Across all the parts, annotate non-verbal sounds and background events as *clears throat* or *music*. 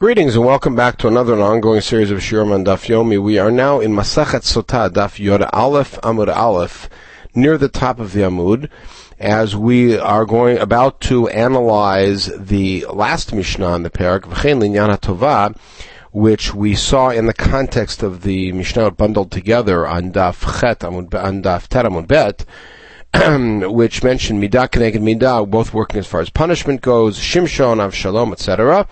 Greetings and welcome back to another ongoing series of Shiurim on Daf Yomi. We are now in Masachet Sotah, Daf Yod Aleph Amud Aleph, near the top of the Amud, as we are going about to analyze the last Mishnah in the Parak, V'chein Linyan Tova, which we saw in the context of the Mishnah bundled together on Daf Chet Amud, on Daf Ter Amud Bet, *clears throat* which mentioned Midah Keneged Midah, both working as far as punishment goes, Shimshon, Avshalom, etc.,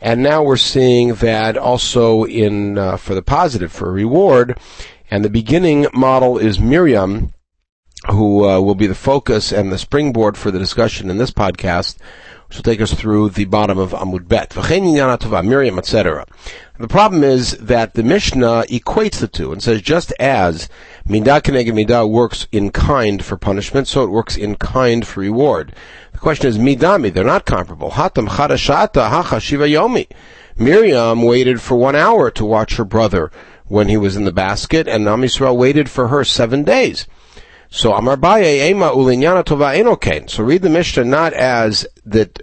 and now we're seeing that also in uh, for the positive for reward. And the beginning model is Miriam, who uh, will be the focus and the springboard for the discussion in this podcast, which will take us through the bottom of Amud Bet, Miriam, etc. The problem is that the Mishnah equates the two and says just as Midah Keneged Midah works in kind for punishment, so it works in kind for reward. The question is Midami, they're not comparable. Hatam Chadashata Hacha Shiva Yomi. Miriam waited for one hour to watch her brother when he was in the basket, and Am Yisrael waited for her seven days. So Amar Baye Ema Ulinyana Tova Enokain. So read the Mishnah not as that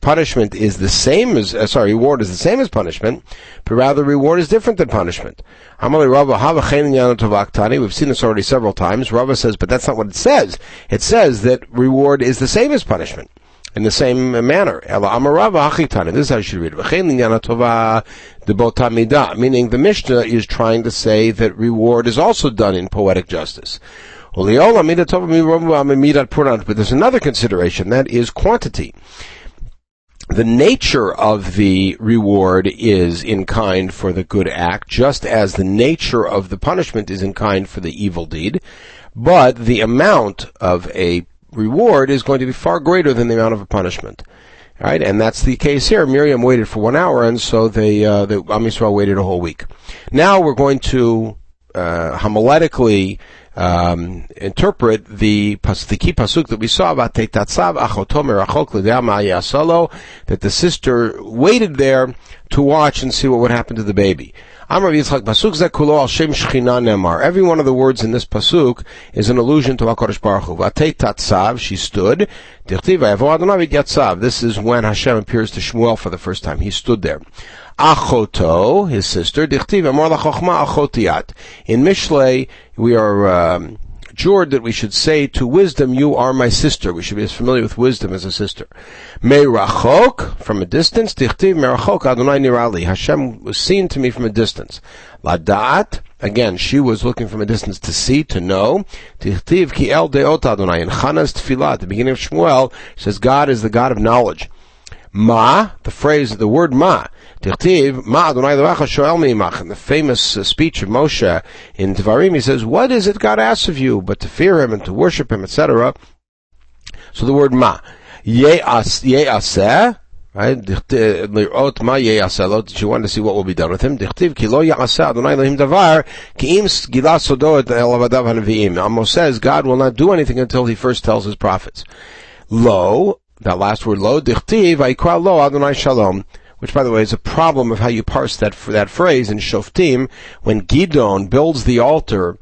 punishment is the same as uh, sorry reward is the same as punishment, but rather reward is different than punishment. Amali Rava Hava Tovak We've seen this already several times. Rava says, but that's not what it says. It says that reward is the same as punishment in the same manner. This is how you should read it. Meaning the Mishnah is trying to say that reward is also done in poetic justice. But there's another consideration, that is quantity. The nature of the reward is in kind for the good act, just as the nature of the punishment is in kind for the evil deed, but the amount of a reward is going to be far greater than the amount of a punishment. Right, and that's the case here. Miriam waited for one hour, and so they, uh, the Am Yisrael waited a whole week. Now we're going to uh, homiletically um, interpret the the key pasuk that we saw about Teitatzav Achotomer Achok that the sister waited there to watch and see what would happen to the baby. Yitzchak pasuk zekulo al shem shchina nemar. Every one of the words in this pasuk is an allusion to Hakadosh Baruch Hu. Vateitatzav, she stood. This is when Hashem appears to Shmuel for the first time. He stood there achoto, his sister. In Mishlei, we are um, jured that we should say to wisdom, you are my sister. We should be as familiar with wisdom as a sister. Meirachok, from a distance, dichtiv merachok Adonai nirali. Hashem was seen to me from a distance. Ladat, again, she was looking from a distance to see, to know. Dichtiv ki el deot Adonai. In Chana's tefillah, the beginning of Shmuel, says God is the God of knowledge. Ma, the phrase, the word ma, The famous uh, speech of Moshe in Devarim, he says, what is it God asks of you but to fear Him and to worship Him, etc. So the word Ma. Ye'aseh, right? Lirot ma ye'aseh She wanted to see what will be done with him. Dichtiv ki lo ya'aseh Adonai Elohim davar ki im gila sodo et elavadav hanavim. Amos says God will not do anything until He first tells His prophets. Lo, that last word lo, dichtiv, lo Adonai shalom which by the way is a problem of how you parse that that phrase in Shoftim when Gidon builds the altar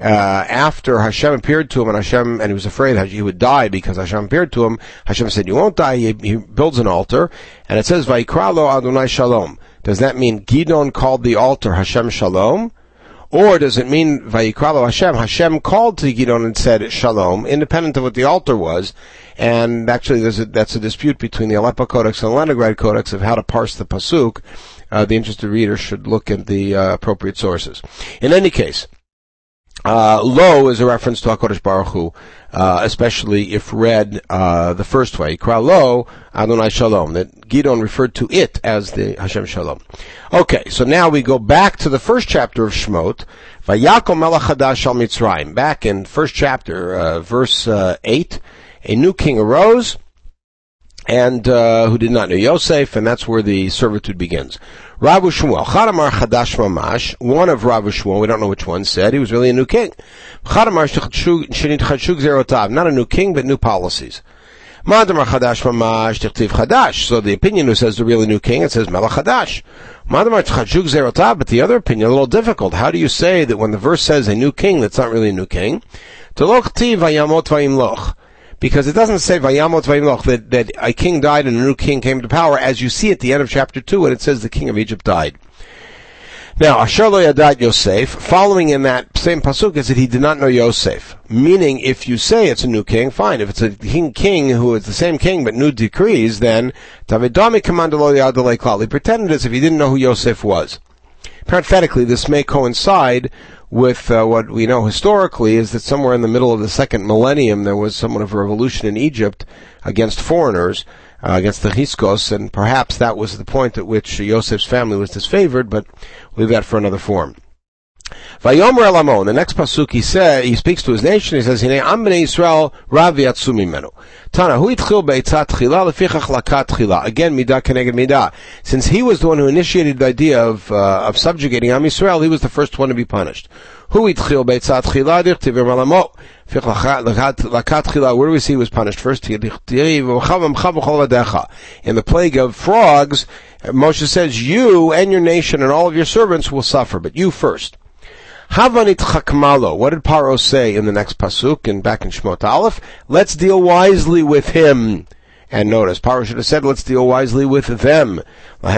uh, after Hashem appeared to him and Hashem and he was afraid he would die because Hashem appeared to him. Hashem said, "You won't die." He, he builds an altar, and it says, "Vaikralo Adonai Shalom." Does that mean Gidon called the altar Hashem Shalom? Or does it mean Vayikralo Hashem? Hashem called to Gidon and said Shalom, independent of what the altar was. And actually, a, that's a dispute between the Aleppo Codex and the Leningrad Codex of how to parse the pasuk. Uh, the interested reader should look at the uh, appropriate sources. In any case, uh, lo is a reference to HaKadosh Baruch Hu, uh, especially if read uh, the first way. Kra lo Adonai Shalom. That Gidon referred to it as the Hashem Shalom. Okay, so now we go back to the first chapter of Shemot. Vayakom Melech Hadash al Mitzrayim. Back in first chapter, uh, verse uh, eight, a new king arose and uh, who did not know Yosef, and that's where the servitude begins. Rav Shmuel, Chadamar Chadash Mamash, one of Rav Shmuel, we don't know which one, said he was really a new king. Chadamar Zerotav, not a new king, but new policies. Madamar Chadash Mamash, Tichtiv Chadash. So the opinion who says the really new king, it says Melech Chadash. Madamar Zerotav, but the other opinion, a little difficult. How do you say that when the verse says a new king, that's not really a new king? Tiv Vayamot Vayimloch because it doesn't say Vayamot Vayimloch that, that a king died and a new king came to power, as you see at the end of chapter 2 when it says the king of Egypt died. Now, Asher lo yadat Yosef, following in that same pasuk is that he did not know Yosef. Meaning, if you say it's a new king, fine. If it's a king, king who is the same king but new decrees, then David Davidami commanded lo yadalei klal. He pretended as if he didn't know who Yosef was. Parenthetically, this may coincide with uh, what we know historically is that somewhere in the middle of the second millennium there was somewhat of a revolution in Egypt against foreigners, uh, against the Hyksos, and perhaps that was the point at which Yosef's family was disfavored, but leave that for another form. Vayomer Elamon, the next pasuk he said, he speaks to his nation, he says, Hine am b'nei Yisrael rav yatsu mimenu. Tana, hu itchil be'etzat tchila, lefichach lakat tchila. Again, midah keneged midah. Since he was the one who initiated the idea of, uh, of subjugating Am Yisrael, he was the first one to be punished. Hu itchil be'etzat tchila, dichtiv Elamo. Lakat tchila, where do we see he was punished? First, in the plague of frogs, Moshe says, you and your nation and all of your servants will suffer, but you first. Havanit chakmalo. What did Paro say in the next pasuk and back in Shmot Aleph? Let's deal wisely with him. And notice, Paro should have said, let's deal wisely with them. So we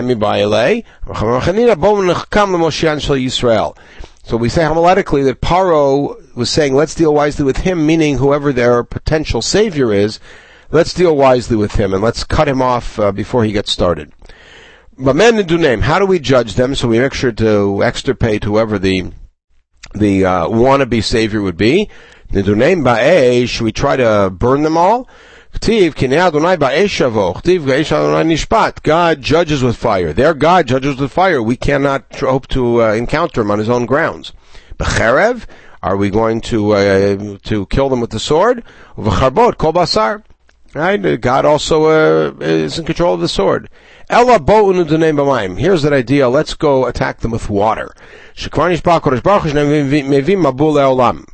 say homiletically that Paro was saying, let's deal wisely with him, meaning whoever their potential savior is, let's deal wisely with him and let's cut him off uh, before he gets started. But men name, how do we judge them? So we make sure to extirpate whoever the the uh, wannabe savior would be. Should we try to burn them all? God judges with fire. Their God judges with fire. We cannot hope to uh, encounter him on his own grounds. Are we going to uh, to kill them with the sword? Right? God also uh, is in control of the sword. Ella Here's that idea. Let's go attack them with water.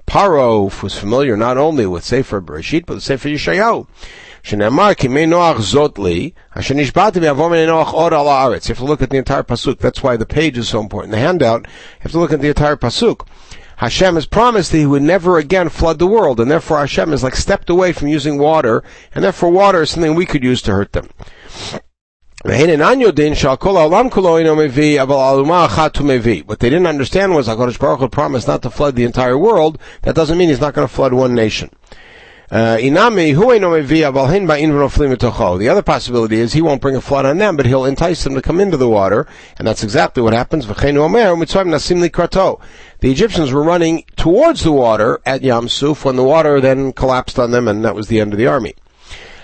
Paro was familiar not only with Sefer Bereshit, but with Sefer Yeshayahu. שנאמר כי מי נוח זאת לי, אשר נשבעתי ויבוא מי נוח עוד על הארץ. You have to look at the entire pasuk. That's why the page is so important. The handout, you have to look at the entire pasuk. Hashem has promised that He would never again flood the world, and therefore Hashem is like stepped away from using water, and therefore water is something we could use to hurt them. What they didn't understand was HaKadosh Baruch Hu promised not to flood the entire world. That doesn't mean He's not going to flood one nation. Uh, the other possibility is he won't bring a flood on them, but he'll entice them to come into the water, and that's exactly what happens. The Egyptians were running towards the water at Yam Suf when the water then collapsed on them, and that was the end of the army.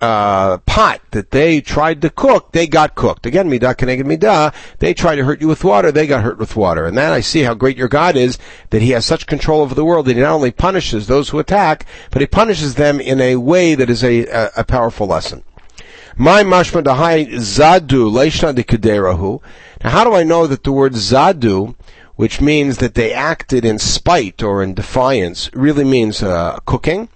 uh, pot that they tried to cook, they got cooked. Again, midah keneged midah. They tried to hurt you with water, they got hurt with water. And then I see how great your God is that He has such control over the world that He not only punishes those who attack, but He punishes them in a way that is a, a, a powerful lesson. My mashma dahai zadu leishna de Now, how do I know that the word zadu, which means that they acted in spite or in defiance, really means uh, cooking?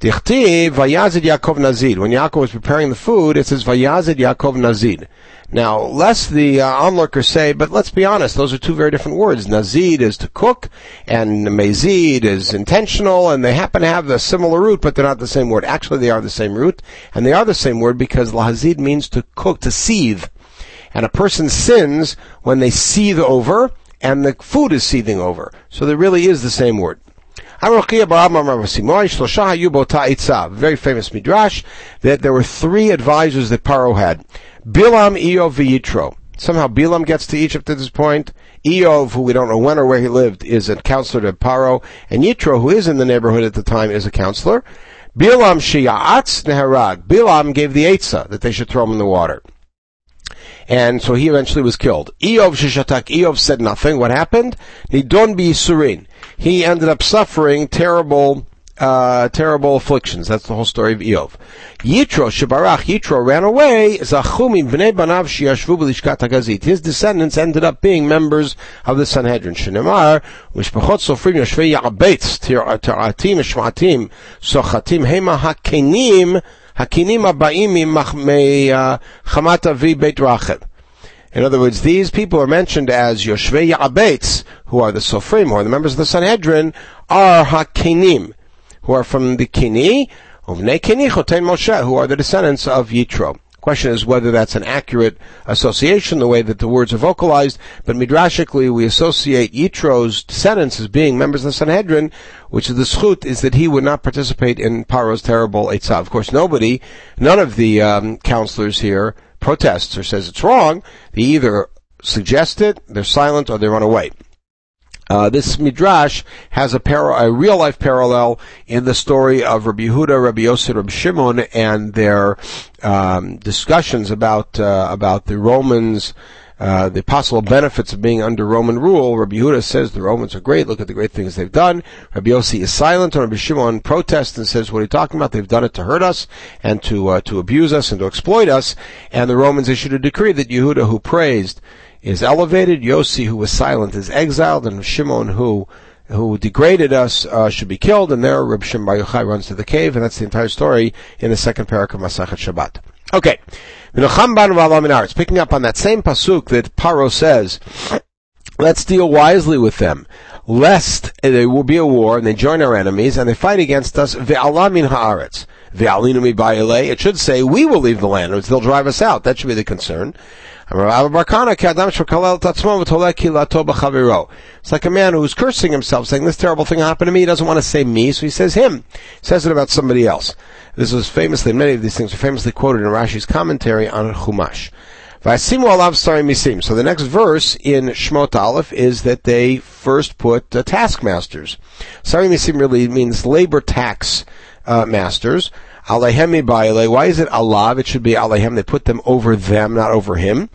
Dichtiv Vayazid Yaakov Nazid. When Yaakov was preparing the food, it says Vayazid Yaakov Nazid. Now, lest the uh, onlookers say, but let's be honest, those are two very different words. Nazid is to cook, and Mazid is intentional, and they happen to have a similar root, but they're not the same word. Actually, they are the same root, and they are the same word because Lahazid means to cook, to seethe. And a person sins when they seethe over, and the food is seething over. So there really is the same word. Very famous midrash that there were three advisors that Paro had. Bilam, Eov, Yitro. Somehow Bilam gets to Egypt at this point. Eov, who we don't know when or where he lived, is a counselor to Paro. And Yitro, who is in the neighborhood at the time, is a counselor. Bilam Shi'atz Neharag. Bilam gave the Eitzah that they should throw him in the water. And so he eventually was killed. Eov Shishatak, Eov said nothing. What happened? Nidon bi Surin he ended up suffering terrible uh, terrible afflictions. That's the whole story of Eov. Yitro Shabarach Yitro ran away. Zachumi bnei banav b'lishkat hagazit. His descendants ended up being members of the Sanhedrin. Shenemar mishpachot sofrim yoshvei ya'abetz tiratim shmatim sochatim hema hakenim hakenim abaim chamat avi beit Rachel. In other words, these people are mentioned as Yoshvei Ya'abetz, who are the Sofrim, are the members of the Sanhedrin, are Hakenim, who are from the Kini, Uvnei Kini Moshe, who are the descendants of Yitro. Question is whether that's an accurate association, the way that the words are vocalized, but midrashically we associate Yitro's descendants as being members of the Sanhedrin, which is the schut is that he would not participate in Paro's terrible Eitzah. Of course, nobody, none of the um, counselors here protests or says it's wrong, they either suggest it, they're silent, or they run away. Uh, this midrash has a, a real life parallel in the story of Rabbi Yehuda, Rabbi Yosef, Rabbi Shimon, and their um, discussions about uh, about the Romans uh, the possible benefits of being under Roman rule. Rabbi Yehuda says the Romans are great. Look at the great things they've done. Rabbi Yossi is silent, and Rabbi Shimon protests and says, "What are you talking about? They've done it to hurt us and to uh, to abuse us and to exploit us." And the Romans issued a decree that Yehuda, who praised, is elevated. Yossi, who was silent, is exiled, and Shimon, who who degraded us uh, should be killed. And there, Rabbi Shimon Bar Yochai runs to the cave, and that's the entire story in the second parak of Masachet Shabbat. Okay. It's picking up on that same pasuk that Paro says, let's deal wisely with them, lest there will be a war and they join our enemies and they fight against us, ve'alah min haaretz. It should say, we will leave the land, or they'll drive us out. That should be the concern. It's like a man who's cursing himself, saying this terrible thing happened to me. He doesn't want to say me, so he says him. He says it about somebody else. This was famously, many of these things are famously quoted in Rashi's commentary on Chumash. So the next verse in Shmot Aleph is that they first put uh, taskmasters. Sari misim really means labor tax uh, masters. Alehem Why is it alav? It should be alehem. They put them over them, not over him.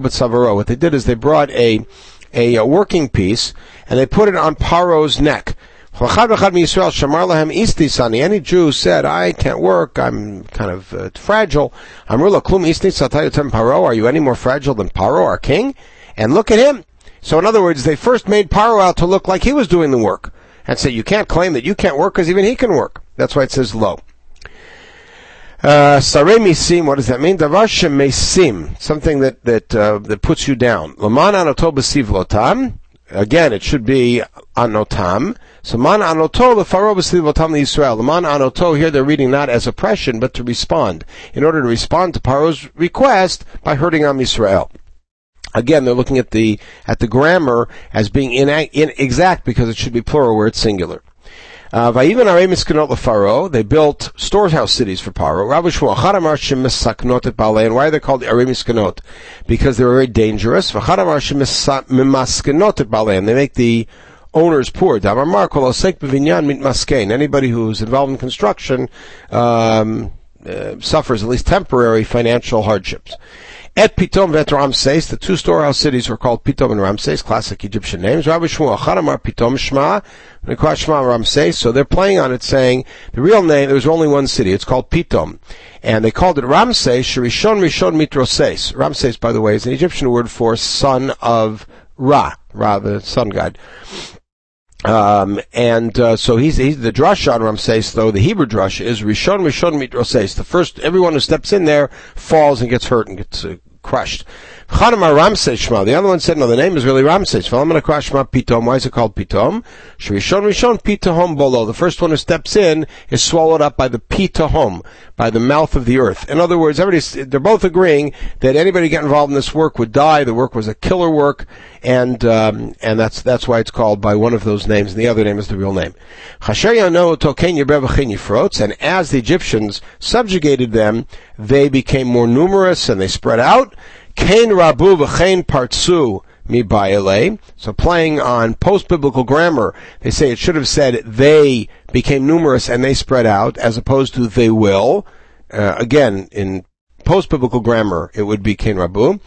B'Tzavaro. What they did is they brought a, a, a working piece and they put it on Paro's neck. Any Jew said, I can't work, I'm kind of uh, fragile. Are you any more fragile than Paro, our king? And look at him. So in other words, they first made Paro out to look like he was doing the work. And say, you can't claim that you can't work because even he can work. That's why it says low. Uh, Sare misim, what does that mean? Davar shemesim, something that, that, uh, that puts you down. Laman anotobasiv lotam, Again, it should be anotam. So man anoto lefaro b'slivotam Yisrael. The man anoto here they're reading not as oppression, but to respond. In order to respond to Paro's request by hurting Am Yisrael. Again, they're looking at the at the grammar as being inexact because it should be plural where it's singular. Vayivan they built storehouse cities for Paro. Rabbi Shmuel, Shemisaknot et Balei, and why are they called Arei Miskanot? Because they were very dangerous. Et Balei, and they make the owners poor. B'Vinyan. Anybody who's involved in construction, um, uh, suffers at least temporary financial hardships. Et Pitom vet Ramses, the two storehouse cities were called Pitom and Ramses, classic Egyptian names. Rabbi Shmuel Chanamar Pitom Shma, and Shema Ramses. So they're playing on it saying the real name, there was only one city, it's called Pitom. And they called it Ramses, Shirishon Rishon Mitroses. Ramses, by the way, is an Egyptian word for son of Ra, Ra, the sun god. Um, and uh, so he's, he's the drush on Ramses, though the Hebrew drush is Rishon Rishon Mitroses. The first, everyone who steps in there falls and gets hurt and gets uh, crushed. Ramses Shema. The other one said, no, the name is really Ramses. Shema Pitom. Why is it called Pitom? Rishon Rishon Pitahom Bolo. The first one who steps in is swallowed up by the Pitahom, by the mouth of the earth. In other words, everybody, they're both agreeing that anybody get involved in this work would die. The work was a killer work, and um, and that's that's why it's called by one of those names, and the other name is the real name. And as the Egyptians subjugated them, they became more numerous and they spread out. Kain Rabu v'chein partsu mi So playing on post-biblical grammar, they say it should have said they became numerous and they spread out, as opposed to they will. Uh, again, in post-biblical grammar, it would be Kain Rabu.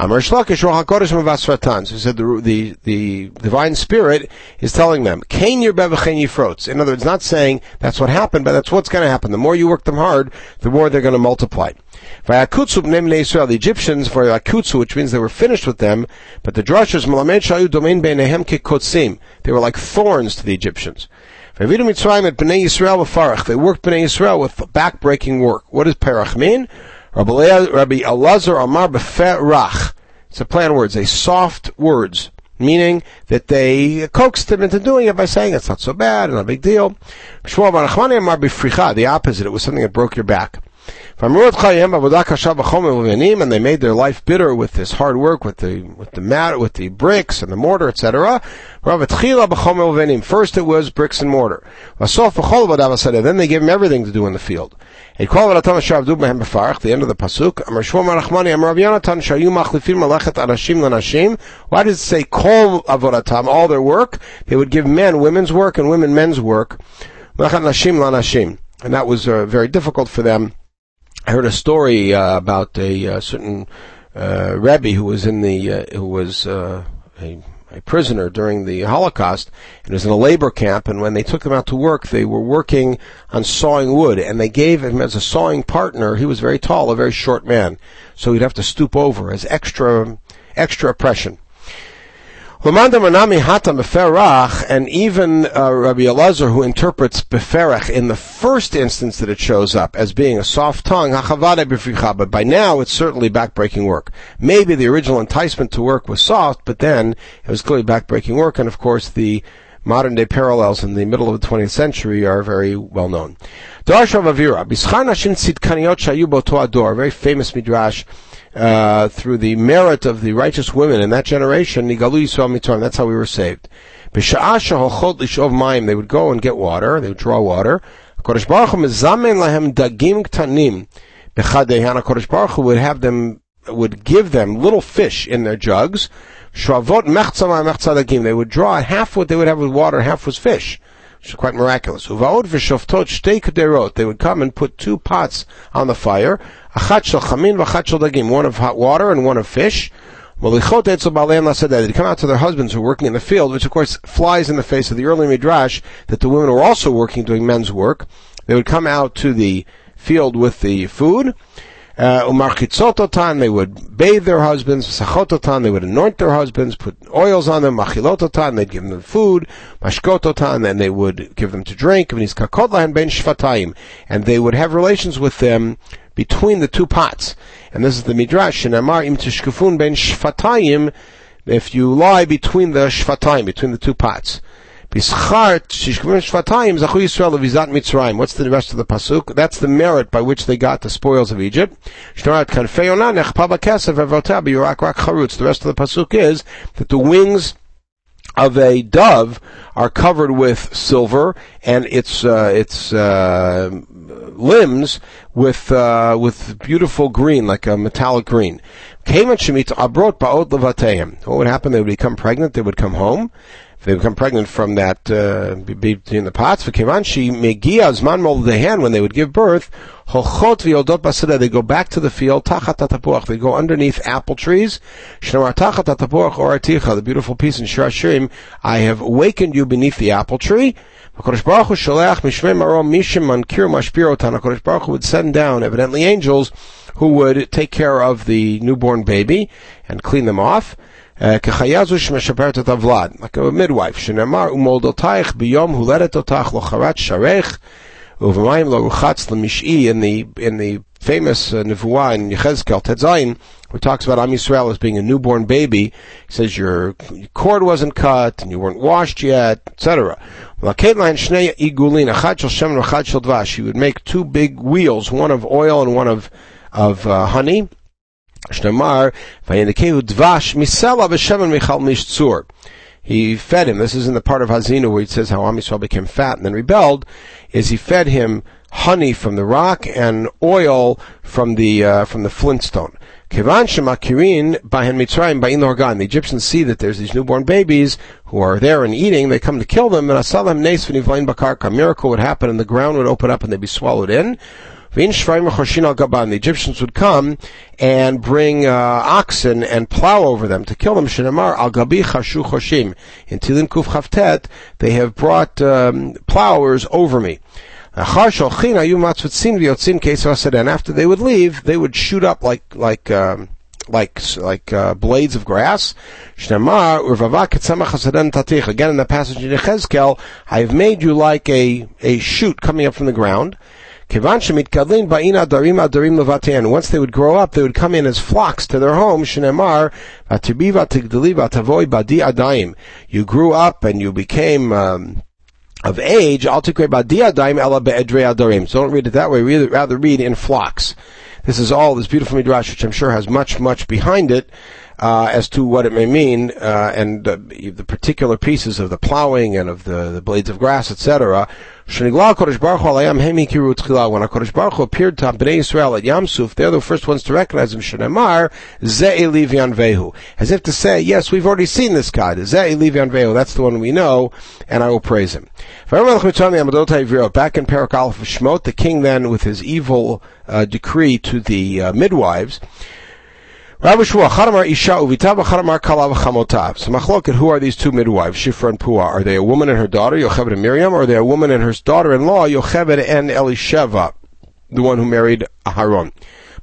Amar Shlakish Ruach HaKodesh Mavasratan. So he said the, the, the divine spirit is telling them, Kain yir yifrotz. In other words, not saying that's what happened, but that's what's going to happen. The more you work them hard, the more they're going to multiply. Vayakutsu b'nei Israel, the Egyptians, for Yakutsu, which means they were finished with them, but the drashas malamed shayu domain beinehem kikotzim. They were like thorns to the Egyptians. Vavidu Mitzrayim at b'nei Yisrael with They worked b'nei Yisrael with back-breaking work. What does parach mean? Rabbi Elazar Amar Beferach. It's a play on words, a soft words, meaning that they coaxed him into doing it by saying it's not so bad, not a big deal. The opposite, it was something that broke your back. And they made their life bitter with this hard work, with the with the mat, with the bricks and the mortar, etc. First it was bricks and mortar. Then they gave him everything to do in the field. The end of the pasuk. Why does it say kol avodatam, all their work? They would give men women's work and women men's work. And that was uh, very difficult for them I heard a story uh, about a, uh, certain uh, Rebbe who was in the uh, who was uh, a, a, prisoner during the Holocaust and was in a labor camp. And when they took him out to work, they were working on sawing wood, and they gave him as a sawing partner. He was very tall, a very short man, so he'd have to stoop over as extra extra oppression. And even uh, Rabbi Elazar, who interprets beferach in the first instance that it shows up as being a soft tongue, but by now it's certainly backbreaking work. Maybe the original enticement to work was soft, but then it was clearly backbreaking work, and of course the modern day parallels in the middle of the 20th century are very well known. Darshav Avira, very famous midrash uh, through the merit of the righteous women in that generation, that's how we were saved. They would go and get water, they would draw water. Kodesh Baruch Hu would have them, would give them little fish in their jugs. They would draw half what they would have with water, half was fish which is quite miraculous. They would come and put two pots on the fire, one of hot water and one of fish. said that They'd come out to their husbands who were working in the field, which of course flies in the face of the early midrash that the women were also working doing men's work. They would come out to the field with the food, Uh, umarchitzototan, they would bathe their husbands, sachototan, they would anoint their husbands, put oils on them, machilototan, they'd give them food, mashkototan, and they would give them to drink, and they would have relations with them between the two pots. And this is the midrash, shenamar im tishkufun ben shvatayim, if you lie between the shvatayim, between the two pots. What's the rest of the pasuk? That's the merit by which they got the spoils of Egypt. The rest of the pasuk is that the wings of a dove are covered with silver and its uh, its uh, limbs with uh, with beautiful green, like a metallic green. What would happen? They would become pregnant. They would come home they become pregnant from that uh, between the pots. For Kivanshi megia zman moldehan when they would give birth. Hochot v'yodot basada. They go back to the field. Tachat tapuach. They go underneath apple trees. Shnamar tachat tapuach or aticha. The beautiful piece in Shirashirim. I have awakened you beneath the apple tree. HaKadosh Baruch Hu sholech mishmei marom mishim mankir mashpirotan. HaKadosh Baruch Hu would send down, evidently angels, who would take care of the newborn baby and clean them off. כחייזו שמשפרת את הוולד, like a midwife, שנאמר, ומולדותייך ביום הולדת אותך לא חרת שרך, ובמים לא רוחץ למשעי, in the, in the famous uh, nevuah in Yechezkel, Tetzayin, where talks about Am Yisrael as being a newborn baby, he says your cord wasn't cut, and you weren't washed yet, etc. He would make two big wheels, one of oil and one of, of uh, honey, Dvash Misela Michal Mishtzur. He fed him. This is in the part of Hazina where it says how Am became fat and then rebelled. Is he fed him honey from the rock and oil from the uh, from the flintstone. Mitzrayim. The Egyptians see that there's these newborn babies who are there and eating. They come to kill them. And asalam nes v'nivlain bakarka. A miracle would happen and the ground would open up and they'd be swallowed in. The Egyptians would come and bring uh, oxen and plow over them to kill them. Shinamar al gabi chashu choshim. In Tilim Kuf Chavtet, they have brought um, plowers over me. After they would leave, they would shoot up like like um, like like uh, blades of grass. Again, in the passage in Yechezkel, I have made you like a a shoot coming up from the ground. Once they would grow up, they would come in as flocks to their home. You grew up and you became um, of age. So don't read it that way. Rather read in flocks. This is all this beautiful midrash, which I'm sure has much, much behind it. Uh, as to what it may mean, uh, and the particular pieces of the plowing and of the, the blades of grass, etc. When HaKadosh Baruch Hu appeared to Bnei Israel at Yamsuf, they're the first ones to recognize him, Shenemar, Ze'elivian Vehu. As if to say, yes, we've already seen this God. Ze'elivian Vehu, that's the one we know, and I will praise him. Back in Parak Aleph of Shemot, the king then, with his evil uh, decree to the uh, midwives, Rabbi Shua, Charamar Isha Uvita Charamar Kala Chamotav. So Machloket, who are these two midwives, Shifra and Pua? Are they a woman and her daughter, Yocheved and Miriam, or are they a woman and her daughter-in-law, Yocheved and Elisheva, the one who married Aharon?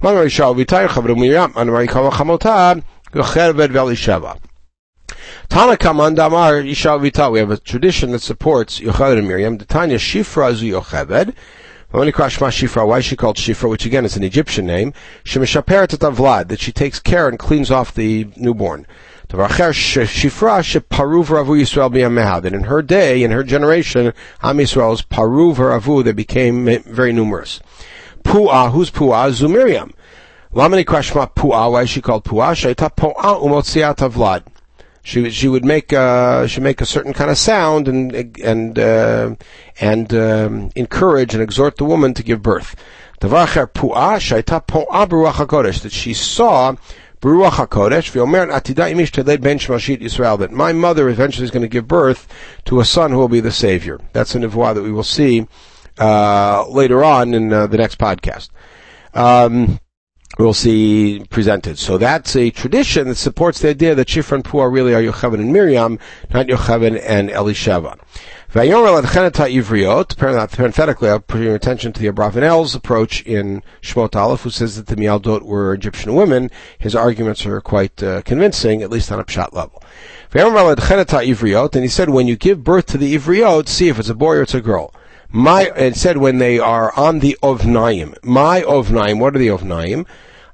Mamar Isha Uvita Yocheved Miriam, Anamar Kala Chamotav, Yocheved and Elisheva. Tanakam Andamar Isha Uvita. We have a tradition that supports Yocheved and Miriam. The Tanya Shifra Zu Yocheved. Shifra, why is she called Shifra, which again is an Egyptian name, Shemeshaperet Vlad, that she takes care and cleans off the newborn. That in her day, in her generation, Am Yisrael's Paruv Ravu, they became very numerous. Pu'ah, who's Pu'ah? Zumiriam. Lamani Krashma Pu'ah, why is she called Pu'ah? Shaita Pu'ah Umotziat Vlad she she would make uh, she make a certain kind of sound and and uh, and um, encourage and exhort the woman to give birth. That she saw Baruch HaKodesh, that my mother eventually is going to give birth to a son who will be the Savior. That's a nevuah that we will see uh, later on in uh, the next podcast. Um, we'll see presented. So that's a tradition that supports the idea that Shifra and Puah really are Yocheved and Miriam, not Yocheved and Elisheva. Parenthetically, I'll bring your attention to the Abravanel's approach in Shmot Aleph, who says that the Mialdot were Egyptian women. His arguments are quite uh, convincing, at least on a pshat level. And he said, when you give birth to the Ivriot, see if it's a boy or it's a girl. My, it said when they are on the Ovnaim. My Ovnaim, what are the Ovnaim?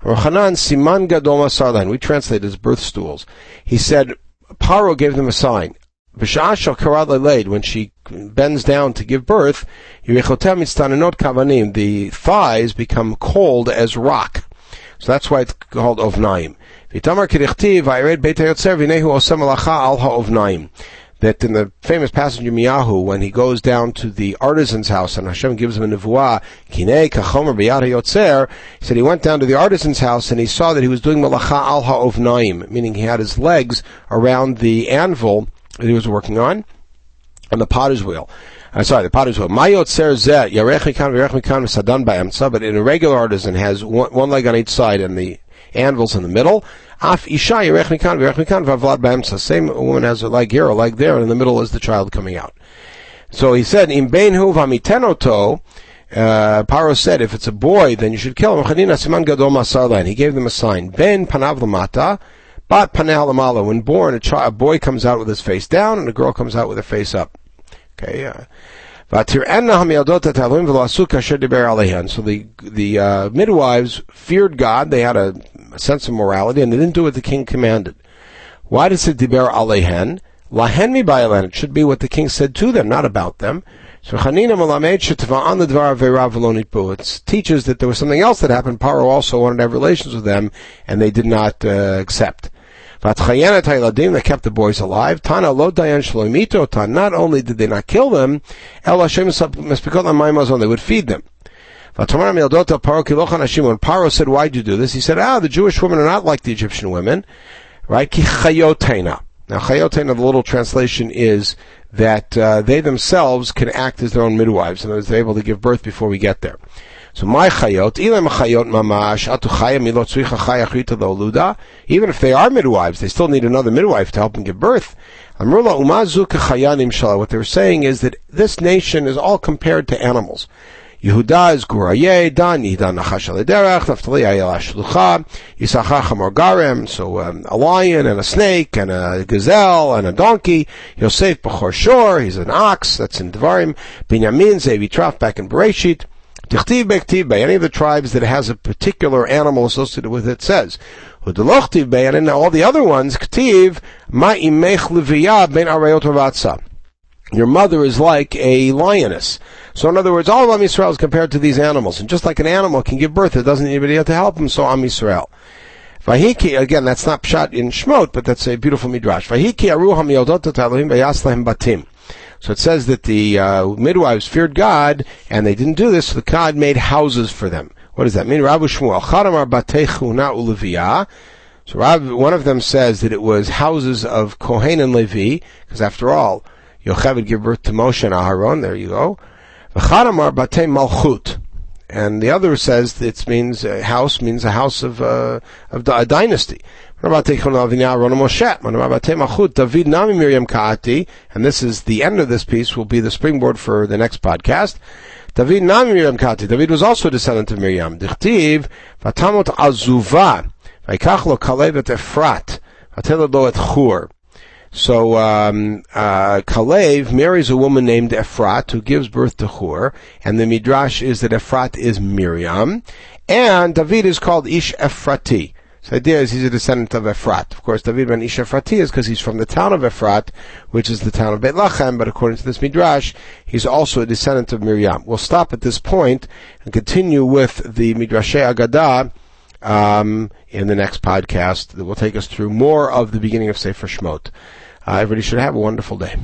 Rochanan Siman Gadol Masarlan. We translate as birth stools. He said, Paro gave them a sign. When she bends down to give birth, the thighs become cold as rock. So that's why it's called ovnaim that in the famous passage of Miyahu, when he goes down to the artisan's house and Hashem gives him a nevuah, kinei kachomer b'yad yotzer, he said he went down to the artisan's house and he saw that he was doing malacha al ha'ovnaim, meaning he had his legs around the anvil that he was working on, on the potter's wheel. I'm sorry, the potter's wheel. Mayotzer zeh, yarech mikan v'yarech mikan v'sadan ba'emtza, but in a regular artisan has one, one leg on each side and the anvil's in the middle. Af isha yerech mikan v'yerech mikan v'avlad. Same woman has a leg here, a leg there, and in the middle is the child coming out. So he said, im bein hu v'amitenoto, uh, Paro said, if it's a boy, then you should kill him. He gave them a sign. Ben panav lamata, bat panal lamala. When born, a, child, a boy comes out with his face down, and a girl comes out with her face up. Okay, uh, so the the uh, midwives feared God. They had a, a, sense of morality, and they didn't do what the king commanded. Why does it diber alehen? Lahen mi It should be what the king said to them, not about them. So it teaches that there was something else that happened. Paro also wanted to have relations with them, and they did not uh, accept. They kept the boys alive. Tana lo dayan shloimito. Not only did they not kill them, el Hashem they would feed them. When Paro said, why'd you do this? He said, ah, the Jewish women are not like the Egyptian women. Right? Ki chayotena. Now, chayotena, the little translation is that uh, they themselves can act as their own midwives, and they're able to give birth before we get there. So my chayot, chayot mamash, atu. Even if they are midwives, they still need another midwife to help them give birth. Amrullah umazu kechayanim shala. What they're saying is that this nation is all compared to animals. Yehuda is Guraye, Dan Yehuda Nachash Derech, Naphtali Ayel Ashlucha, Yisachar so um, a lion and a snake and a gazelle and a donkey. Yosef Bechor Shor, he's an ox, that's in Devarim. Binyamin Zevi Traf back in Bereshit. Tichtiv Bektiv by any of the tribes that has a particular animal associated with it says. And in all the other ones, Ktiv, Ma'imech Leviyah Ben Arayot. Your mother is like a lioness. So in other words, all of Am Yisrael is compared to these animals. And just like an animal can give birth, it doesn't need anybody to help him, so Am Yisrael. Vahiki, again, that's not shot in Shmot, but that's a beautiful midrash. Vahiki aruham batim. So it says that the uh, midwives feared God, and they didn't do this, so the God made houses for them. What does that mean? Rabbi Shmuel. So Rab, one of them says that it was houses of Kohen and Levi, because after all, Yocheved give birth to Moshe and Aharon, there you go. Malchut. And the other says it means a house means a house of uh, of a dynasty. And this is the end of this piece, will be the springboard for the next podcast. David Nami Miriam Kaati. David was also a descendant of Miriam. Dichtiv, Vatamot Azuva, lo Kalev et Efrat, Vatelad lo et Chur. So um, uh, Kalev marries a woman named Ephrat who gives birth to Hur, and the midrash is that Ephrat is Miriam, and David is called Ish Ephrati. So the idea is he's a descendant of Ephrat. Of course, David ben Ish Ephrati is because he's from the town of Ephrat, which is the town of Beit Lachem, but according to this midrash, he's also a descendant of Miriam. We'll stop at this point and continue with the Midrashei Agadah um, in the next podcast that will take us through more of the beginning of Sefer Shmot. Everybody should have a wonderful day.